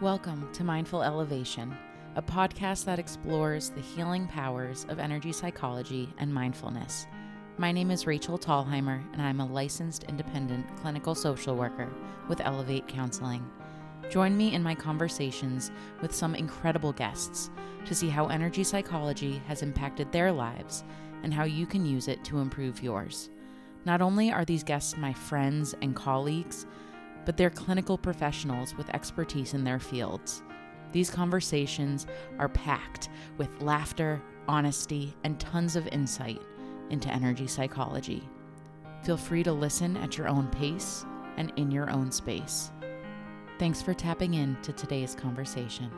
Welcome to Mindful Elevation, a podcast that explores the healing powers of energy psychology and mindfulness. My name is Rachael Tallheimer, and I'm a licensed independent clinical social worker with Elevate Counseling. Join me in my conversations with some incredible guests to see how energy psychology has impacted their lives and how you can use it to improve yours. Not only are these guests my friends and colleagues, but they're clinical professionals with expertise in their fields. These conversations are packed with laughter, honesty, and tons of insight into energy psychology. Feel free to listen at your own pace and in your own space. Thanks for tapping in to today's conversation.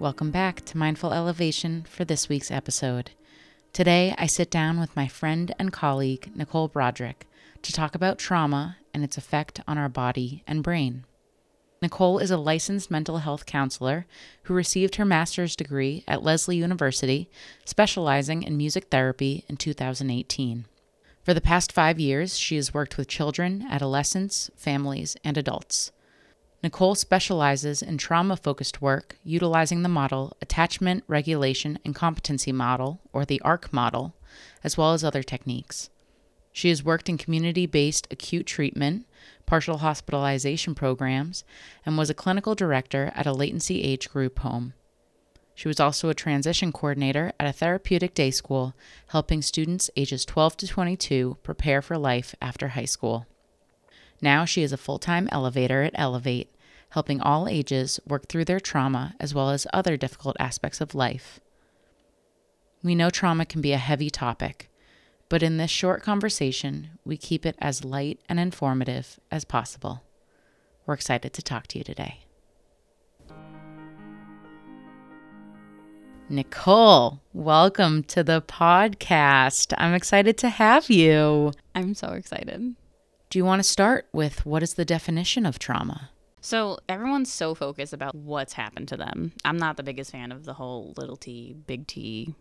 Welcome back to Mindful Elevation for this week's episode. Today, I sit down with my friend and colleague, Nicole Broderick, to talk about trauma and its effect on our body and brain. Nicole is a licensed mental health counselor who received her master's degree at Lesley University, specializing in music therapy in 2018. For the past five years, she has worked with children, adolescents, families, and adults. Nicole specializes in trauma focused work utilizing the model Attachment, Regulation, and Competency Model, or the ARC model, as well as other techniques. She has worked in community based acute treatment, partial hospitalization programs, and was a clinical director at a latency age group home. She was also a transition coordinator at a therapeutic day school, helping students ages 12 to 22 prepare for life after high school. Now she is a full time elevator at Elevate, helping all ages work through their trauma as well as other difficult aspects of life. We know trauma can be a heavy topic, but in this short conversation, we keep it as light and informative as possible. We're excited to talk to you today. Nicole, welcome to the podcast. I'm excited to have you. I'm so excited. Do you want to start with what is the definition of trauma? So everyone's so focused about what's happened to them. I'm not the biggest fan of the whole little t, big T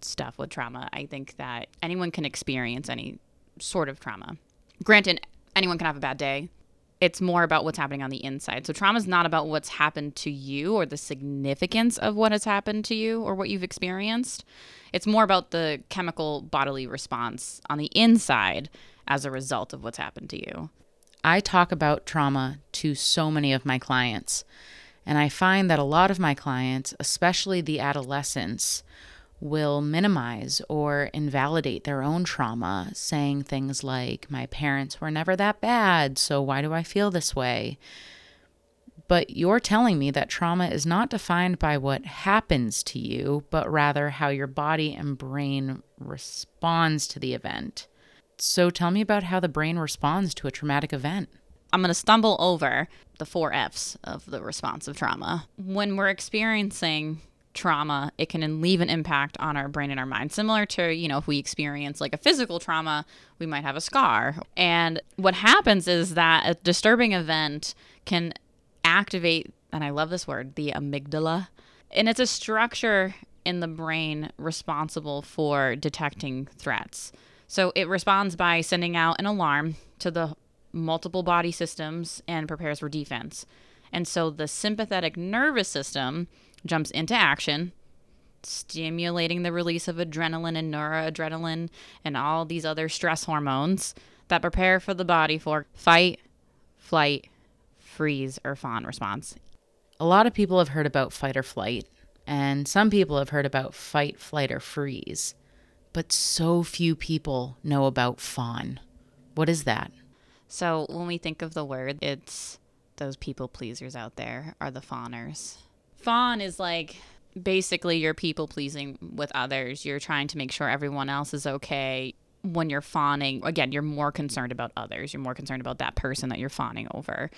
stuff with trauma. I think that anyone can experience any sort of trauma. Granted, anyone can have a bad day. It's more about what's happening on the inside. So trauma is not about what's happened to you or the significance of what has happened to you or what you've experienced. It's more about the chemical bodily response on the inside as a result of what's happened to you. I talk about trauma to so many of my clients, and I find that a lot of my clients, especially the adolescents, will minimize or invalidate their own trauma, saying things like, My parents were never that bad, so why do I feel this way? But you're telling me that trauma is not defined by what happens to you, but rather how your body and brain responds to the event. So tell me about how the brain responds to a traumatic event. I'm going to stumble over the four F's of the response of trauma. When we're experiencing trauma, it can leave an impact on our brain and our mind. Similar to, you know, if we experience like a physical trauma, we might have a scar. And what happens is that a disturbing event can activate, and I love this word, the amygdala. And it's a structure in the brain responsible for detecting threats. So it responds by sending out an alarm to the multiple body systems and prepares for defense. And so the sympathetic nervous system jumps into action, stimulating the release of adrenaline and noradrenaline and all these other stress hormones that prepare for the body for fight, flight, freeze, or fawn response. A lot of people have heard about fight or flight, and some people have heard about fight, flight, or freeze but so few people know about fawn. What is that? So, when we think of the word, it's those people pleasers out there are the fawners. Fawn is like basically you're people pleasing with others. You're trying to make sure everyone else is okay. When you're fawning, again, you're more concerned about others. You're more concerned about that person that you're fawning over.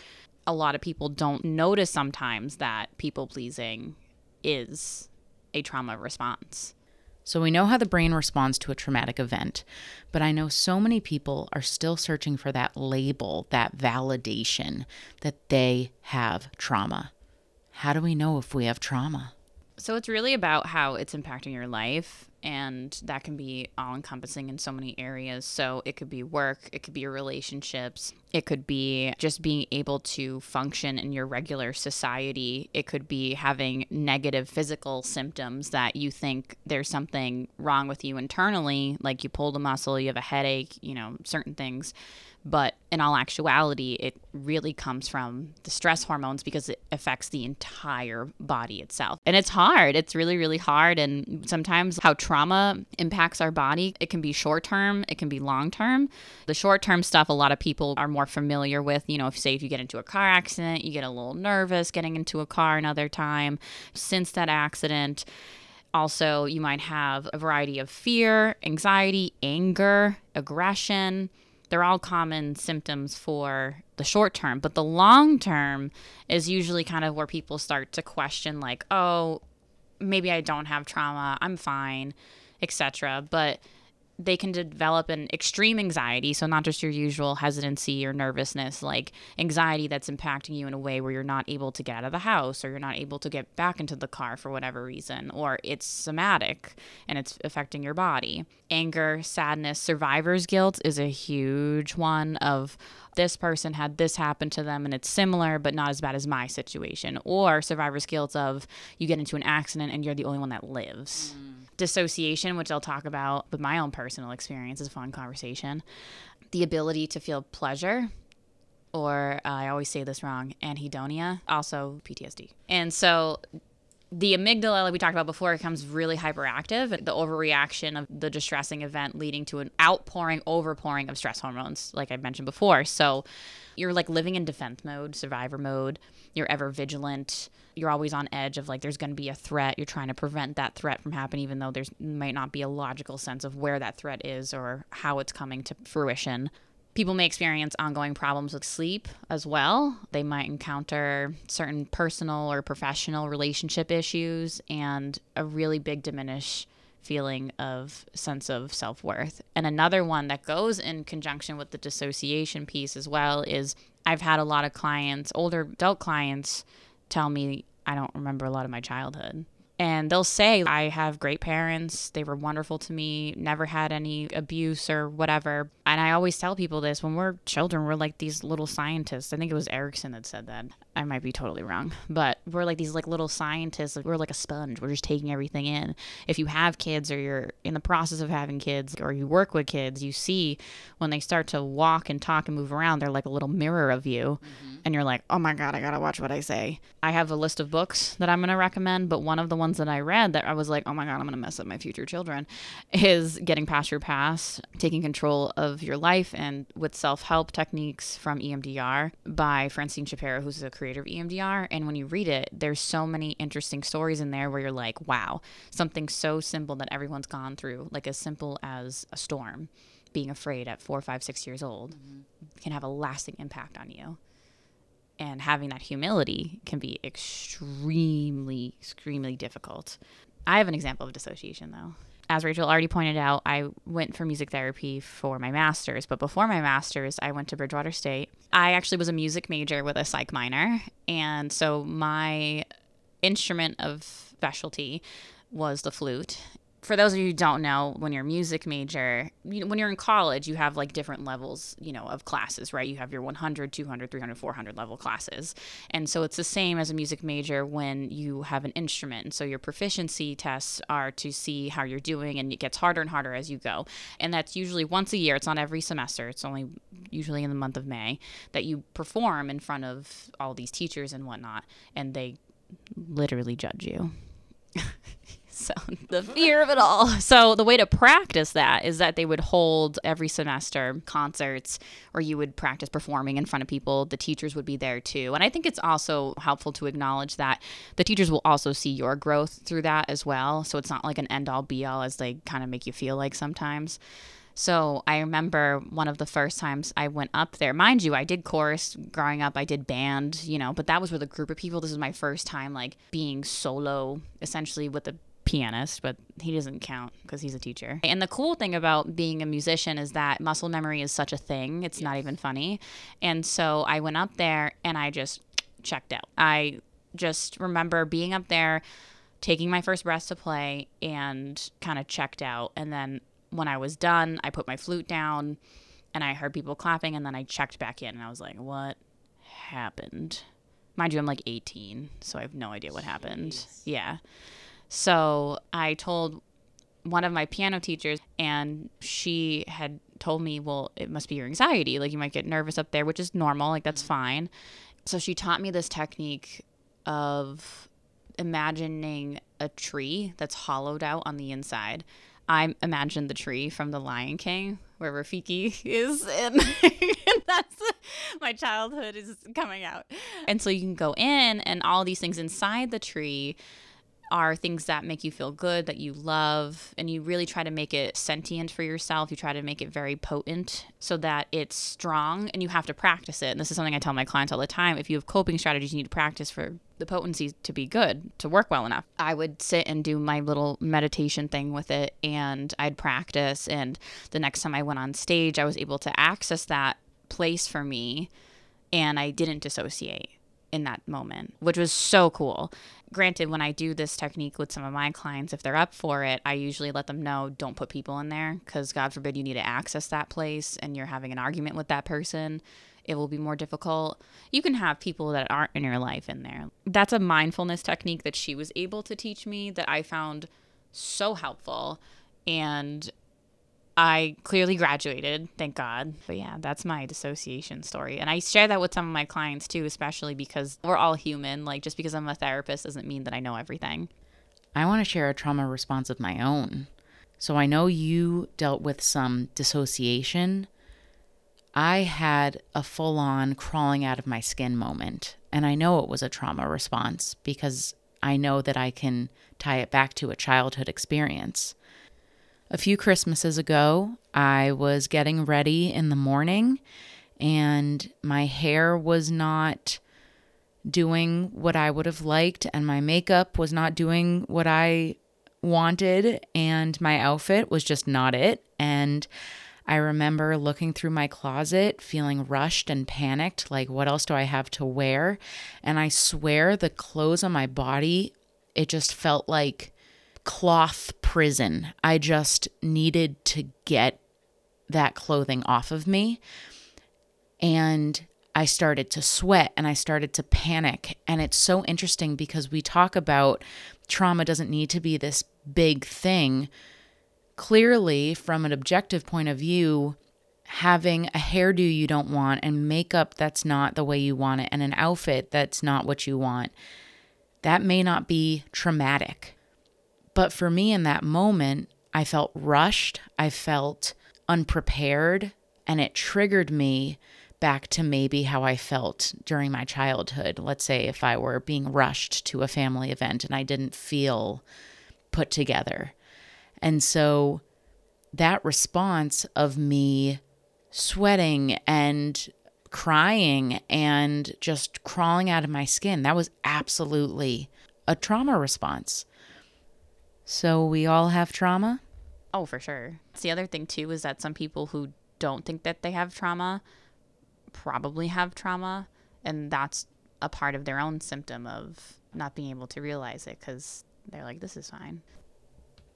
A lot of people don't notice sometimes that people pleasing is a trauma response. So we know how the brain responds to a traumatic event, but I know so many people are still searching for that label, that validation that they have trauma. How do we know if we have trauma? So it's really about how it's impacting your life and that can be all encompassing in so many areas. So it could be work, it could be your relationships, it could be just being able to function in your regular society. It could be having negative physical symptoms that you think there's something wrong with you internally, like you pulled a muscle, you have a headache, you know, certain things but in all actuality, it really comes from the stress hormones because it affects the entire body itself. And it's hard. It's really, really hard. And sometimes how trauma impacts our body, it can be short term, it can be long term. The short term stuff, a lot of people are more familiar with. You know, if say if you get into a car accident, you get a little nervous getting into a car another time. Since that accident, also, you might have a variety of fear, anxiety, anger, aggression they're all common symptoms for the short term, but the long term is usually kind of where people start to question like, "Oh, maybe I don't have trauma. I'm fine." etc. But they can develop an extreme anxiety. So, not just your usual hesitancy or nervousness, like anxiety that's impacting you in a way where you're not able to get out of the house or you're not able to get back into the car for whatever reason, or it's somatic and it's affecting your body. Anger, sadness, survivor's guilt is a huge one of this person had this happen to them and it's similar but not as bad as my situation. Or survivor's guilt of you get into an accident and you're the only one that lives. Mm dissociation, which I'll talk about with my own personal experience, is a fun conversation. The ability to feel pleasure, or uh, I always say this wrong, anhedonia, also PTSD. And so the amygdala, like we talked about before, becomes really hyperactive. The overreaction of the distressing event leading to an outpouring, overpouring of stress hormones, like I mentioned before. So you're like living in defense mode, survivor mode. You're ever vigilant. You're always on edge of like there's going to be a threat. You're trying to prevent that threat from happening, even though there's might not be a logical sense of where that threat is or how it's coming to fruition. People may experience ongoing problems with sleep as well. They might encounter certain personal or professional relationship issues and a really big diminish feeling of sense of self-worth. And another one that goes in conjunction with the dissociation piece as well is I've had a lot of clients, older adult clients tell me I don't remember a lot of my childhood and they'll say i have great parents. They were wonderful to me. Never had any abuse or whatever. And i always tell people this when we're children we're like these little scientists. I think it was Erikson that said that. I might be totally wrong but we're like these like little scientists. We're like a sponge. We're just taking everything in. If you have kids or you're in the process of having kids or you work with kids you see when they start to walk and talk and move around they're like a little mirror of you. Mm-hmm. and you're like oh my god i gotta watch what i say. I have a list of books that i'm gonna recommend but one of the ones that I read that I was like, oh my God, I'm going to mess up my future children is Getting Past Your Past, Taking Control of Your Life, and with self help techniques from EMDR by Francine Shapiro, who's the creator of EMDR. And when you read it, there's so many interesting stories in there where you're like, wow, something so simple that everyone's gone through, like as simple as a storm being afraid at four, five, six years old mm-hmm. can have a lasting impact on you and having that humility can be extremely, extremely difficult. I have an example of dissociation though. As Rachael already pointed out, I went for music therapy for my master's, but before my master's, I went to Bridgewater State. I actually was a music major with a psych minor, and so my instrument of specialty was the flute for those of you who don't know, when you're a music major, you when you're in college, you have like different levels, you know, of classes, right? You have your 100, 200, 300, 400 level classes. And so it's the same as a music major when you have an instrument. And so your proficiency tests are to see how you're doing and it gets harder and harder as you go. And that's usually once a year. It's not every semester. It's only usually in the month of May that you perform in front of all these teachers and whatnot and they literally judge you. So the fear of it all. So the way to practice that is that they would hold every semester concerts or you would practice performing in front of people. The teachers would be there too. And I think it's also helpful to acknowledge that the teachers will also see your growth through that as well. So it's not like an end all be all as they kind of make you feel like sometimes. So I remember one of the first times I went up there. Mind you, I did chorus growing up, I did band, you know, but that was with a group of people. This is my first time like being solo essentially with a pianist, but he doesn't count because he's a teacher. And the cool thing about being a musician is that muscle memory is such a thing. It's not even funny. And so I went up there and I just checked out. I just remember being up there taking my first breath to play and kind of checked out. And then when I was done, I put my flute down and I heard people clapping and then I checked back in and I was like, what happened? Mind you, I'm like 18, so I have no idea what happened. Yeah. So I told one of my piano teachers, and she had told me, well, it must be your anxiety. Like you might get nervous up there, which is normal. Like that's fine. So she taught me this technique of imagining a tree that's hollowed out on the inside. I imagined the tree from The Lion King, where Rafiki is, and, and that's my childhood is coming out. And so you can go in, and all these things inside the tree are things that make you feel good, that you love, and you really try to make it sentient for yourself. You try to make it very potent so that it's strong and you have to practice it. And this is something I tell my clients all the time. If you have coping strategies, you need to practice for the potency to be good, to work well enough. I would sit and do my little meditation thing with it and I'd practice. And the next time I went on stage, I was able to access that place for me and I didn't dissociate in that moment, which was so cool granted, when I do this technique with some of my clients, if they're up for it, I usually let them know don't put people in there because God forbid you need to access that place and you're having an argument with that person. It will be more difficult. You can have people that aren't in your life in there. That's a mindfulness technique that she was able to teach me that I found so helpful. And I clearly graduated, thank God. But yeah, that's my dissociation story. And I share that with some of my clients too, especially because we're all human. Like, just because I'm a therapist doesn't mean that I know everything. I want to share a trauma response of my own. So I know you dealt with some dissociation. I had a full on crawling out of my skin moment. And I know it was a trauma response because I know that I can tie it back to a childhood experience. A few Christmases ago, I was getting ready in the morning and my hair was not doing what I would have liked, and my makeup was not doing what I wanted, and my outfit was just not it. And I remember looking through my closet, feeling rushed and panicked like, what else do I have to wear? And I swear the clothes on my body, it just felt like cloth prison. I just needed to get that clothing off of me. And I started to sweat and I started to panic. And it's so interesting because we talk about trauma doesn't need to be this big thing. Clearly, from an objective point of view, having a hairdo you don't want and makeup that's not the way you want it and an outfit that's not what you want, that may not be traumatic. But for me in that moment, I felt rushed, I felt unprepared, and it triggered me back to maybe how I felt during my childhood. Let's say if I were being rushed to a family event and I didn't feel put together. And so that response of me sweating and crying and just crawling out of my skin, that was absolutely a trauma response. So we all have trauma? Oh, for sure. The other thing too is that some people who don't think that they have trauma probably have trauma and that's a part of their own symptom of not being able to realize it cuz they're like this is fine.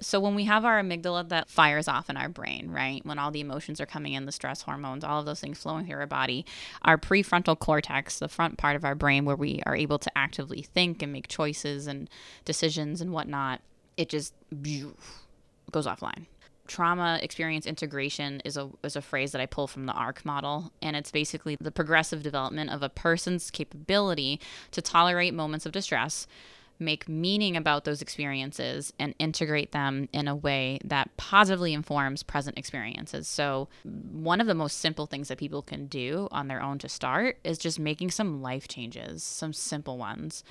So when we have our amygdala that fires off in our brain, right? When all the emotions are coming in, the stress hormones, all of those things flowing through our body, our prefrontal cortex, the front part of our brain where we are able to actively think and make choices and decisions and whatnot, it just goes offline. Trauma experience integration is a is a phrase that I pull from the ARC model, and it's basically the progressive development of a person's capability to tolerate moments of distress, make meaning about those experiences, and integrate them in a way that positively informs present experiences. So, one of the most simple things that people can do on their own to start is just making some life changes, some simple ones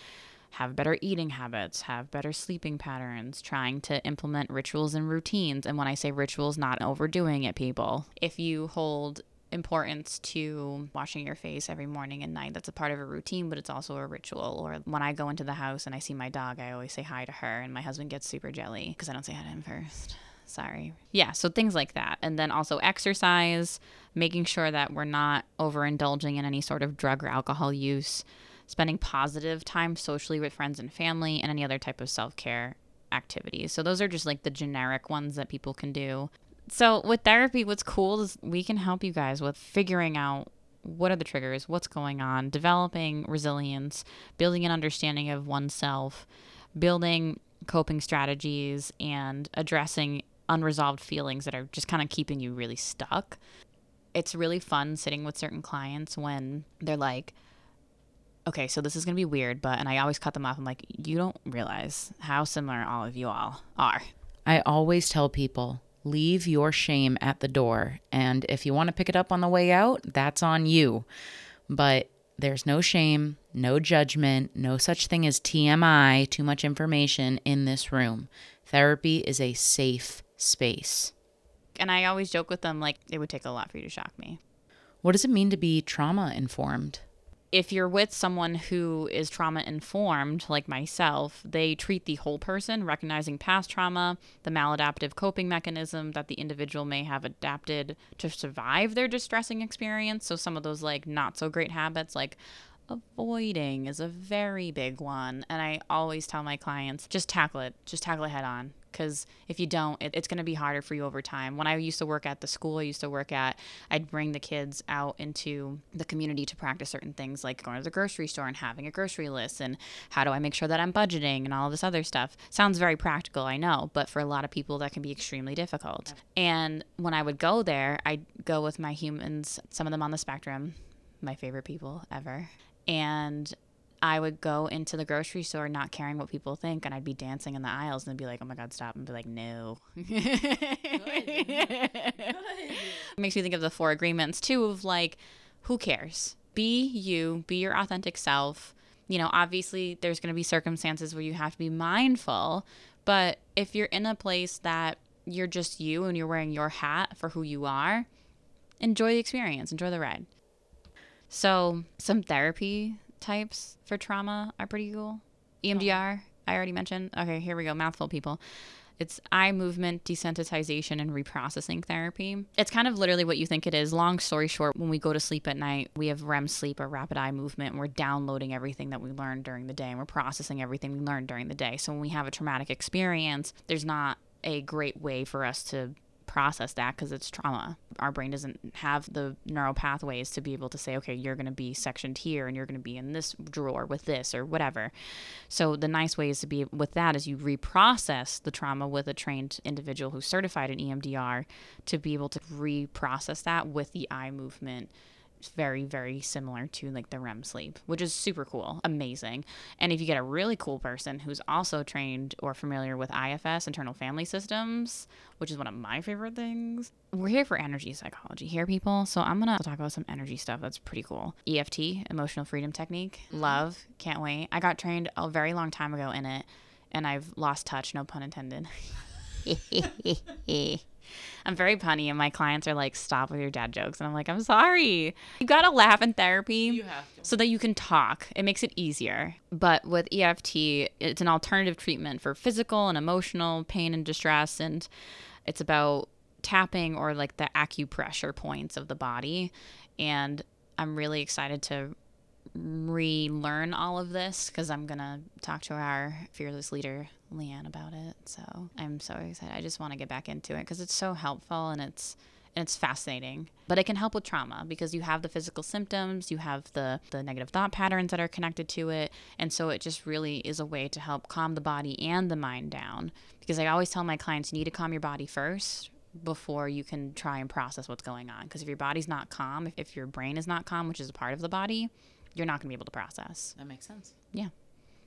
have better eating habits, have better sleeping patterns, trying to implement rituals and routines. And when I say rituals, not overdoing it, people. If you hold importance to washing your face every morning and night. That's a part of a routine, but it's also a ritual. Or when I go into the house and I see my dog, I always say hi to her, and my husband gets super jelly because I don't say hi to him first. Sorry. Yeah, so things like that. And then also exercise, making sure that we're not overindulging in any sort of drug or alcohol use spending positive time socially with friends and family, and any other type of self care activities. So, those are just like the generic ones that people can do. So, with therapy, what's cool is we can help you guys with figuring out what are the triggers, what's going on, developing resilience, building an understanding of oneself, building coping strategies, and addressing unresolved feelings that are just kind of keeping you really stuck. It's really fun sitting with certain clients when they're like, okay, so this is going to be weird, but, and I always cut them off. I'm like, you don't realize how similar all of you all are. I always tell people leave your shame at the door. And if you want to pick it up on the way out, that's on you. But there's no shame, no judgment, no such thing as TMI, too much information in this room. Therapy is a safe space. And I always joke with them like, it would take a lot for you to shock me. What does it mean to be trauma informed? If you're with someone who is trauma informed, like myself, they treat the whole person, recognizing past trauma, the maladaptive coping mechanism that the individual may have adapted to survive their distressing experience. So, some of those like not so great habits, like avoiding, is a very big one. And I always tell my clients just tackle it, just tackle it head on because if you don't, it, it's going to be harder for you over time. When I used to work at the school I used to work at, I'd bring the kids out into the community to practice certain things like going to the grocery store and having a grocery list and how do I make sure that I'm budgeting and all this other stuff. Sounds very practical, I know, but for a lot of people, that can be extremely difficult. And when I would go there, I'd go with my humans, some of them on the spectrum, my favorite people ever. And I would go into the grocery store not caring what people think, and I'd be dancing in the aisles and be like, "Oh my God, stop!" and be like, "No." Makes me think of the four agreements too, of like, who cares? Be you, be your authentic self. You know, obviously, there's going to be circumstances where you have to be mindful, but if you're in a place that you're just you and you're wearing your hat for who you are, enjoy the experience, enjoy the ride. So, some therapy types for trauma are pretty cool. Oh. EMDR, I already mentioned. Okay, here we go. Mouthful, people. It's eye movement desensitization and reprocessing therapy. It's kind of literally what you think it is. Long story short, when we go to sleep at night, we have REM sleep or rapid eye movement, and we're downloading everything that we learned during the day and we're processing everything we learned during the day. So when we have a traumatic experience, there's not a great way for us to process that because it's trauma. Our brain doesn't have the neural pathways to be able to say, okay, you're going to be sectioned here and you're going to be in this drawer with this or whatever. So the nice way is to be with that is you reprocess the trauma with a trained individual who's certified in EMDR to be able to reprocess that with the eye movement very very similar to like the REM sleep, which is super cool, amazing. And if you get a really cool person who's also trained or familiar with IFS, internal family systems, which is one of my favorite things. We're here for energy psychology here, people. So I'm gonna talk about some energy stuff that's pretty cool. EFT, emotional freedom technique. Mm-hmm. Love, can't wait. I got trained a very long time ago in it, and I've lost touch. No pun intended. I'm very punny, and my clients are like, "Stop with your dad jokes," and I'm like, "I'm sorry." You gotta laugh in therapy so that you can talk. It makes it easier. But with EFT, it's an alternative treatment for physical and emotional pain and distress, and it's about tapping or like the acupressure points of the body. And I'm really excited to relearn all of this because I'm gonna talk to our fearless leader Leanne about it. So I'm so excited. I just want to get back into it because it's so helpful and it's and it's fascinating. But it can help with trauma because you have the physical symptoms, you have the the negative thought patterns that are connected to it, and so it just really is a way to help calm the body and the mind down. Because I always tell my clients you need to calm your body first before you can try and process what's going on. Because if your body's not calm, if, if your brain is not calm, which is a part of the body, you're not going to be able to process. That makes sense. Yeah.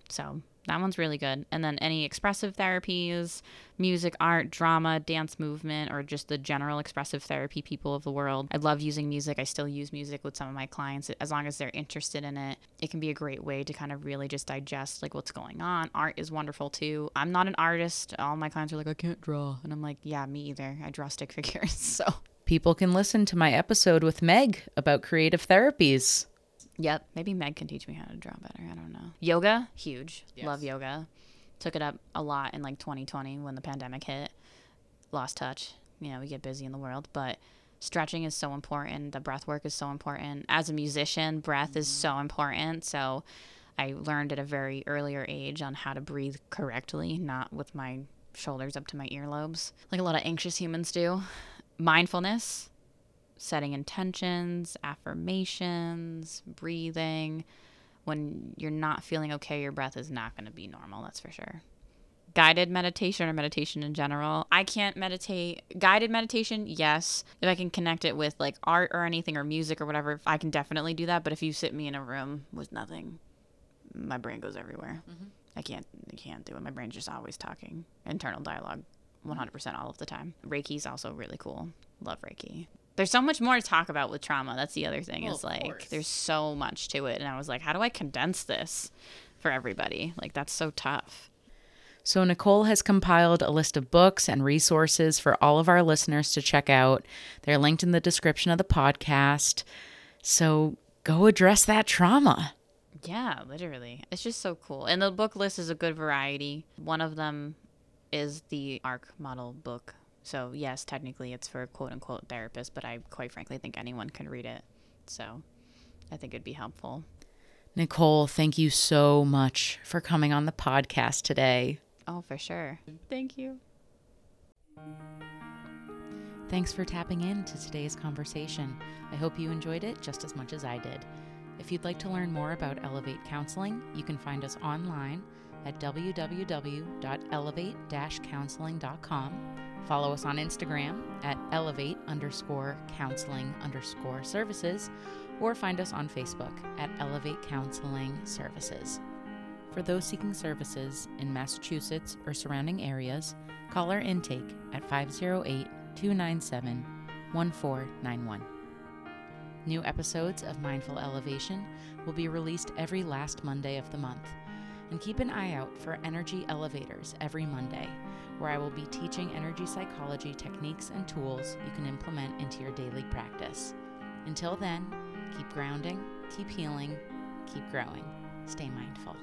So that one's really good. And then any expressive therapies, music, art, drama, dance movement, or just the general expressive therapy people of the world. I love using music. I still use music with some of my clients as long as they're interested in it. It can be a great way to kind of really just digest like what's going on. Art is wonderful too. I'm not an artist. All my clients are like, I can't draw. And I'm like, yeah, me either. I draw stick figures. So People can listen to my episode with Meg about creative therapies. Yep. Maybe Meg can teach me how to draw better. I don't know. Yoga, huge. Yes. Love yoga. Took it up a lot in like 2020 when the pandemic hit. Lost touch. You know, we get busy in the world, but stretching is so important. The breath work is so important. As a musician, breath is mm-hmm. so important. So I learned at a very earlier age on how to breathe correctly, not with my shoulders up to my earlobes, like a lot of anxious humans do. Mindfulness, setting intentions, affirmations, breathing. When you're not feeling okay, your breath is not going to be normal, that's for sure. Guided meditation or meditation in general. I can't meditate. Guided meditation, yes. If I can connect it with like art or anything or music or whatever, I can definitely do that. But if you sit me in a room with nothing, my brain goes everywhere. Mm-hmm. I can't I can't do it. My brain's just always talking. Internal dialogue 100% all of the time. Reiki's also really cool. Love Reiki. There's so much more to talk about with trauma. That's the other thing. Well, is like course. there's so much to it and I was like, how do I condense this for everybody? Like that's so tough. So, Nicole has compiled a list of books and resources for all of our listeners to check out. They're linked in the description of the podcast. So, go address that trauma. Yeah, literally. It's just so cool. And the book list is a good variety. One of them is the ARC model book. So, yes, technically it's for quote unquote therapists, but I quite frankly think anyone can read it. So, I think it'd be helpful. Nicole, thank you so much for coming on the podcast today. Oh, for sure. Thank you. Thanks for tapping in to today's conversation. I hope you enjoyed it just as much as I did. If you'd like to learn more about Elevate Counseling, you can find us online at www.elevate-counseling.com. Follow us on Instagram at elevate underscore counseling underscore services, or find us on Facebook at Elevate Counseling Services. For those seeking services in Massachusetts or surrounding areas, call our intake at 508 297 1491. New episodes of Mindful Elevation will be released every last Monday of the month. And keep an eye out for Energy Elevators every Monday, where I will be teaching energy psychology techniques and tools you can implement into your daily practice. Until then, keep grounding, keep healing, keep growing. Stay mindful.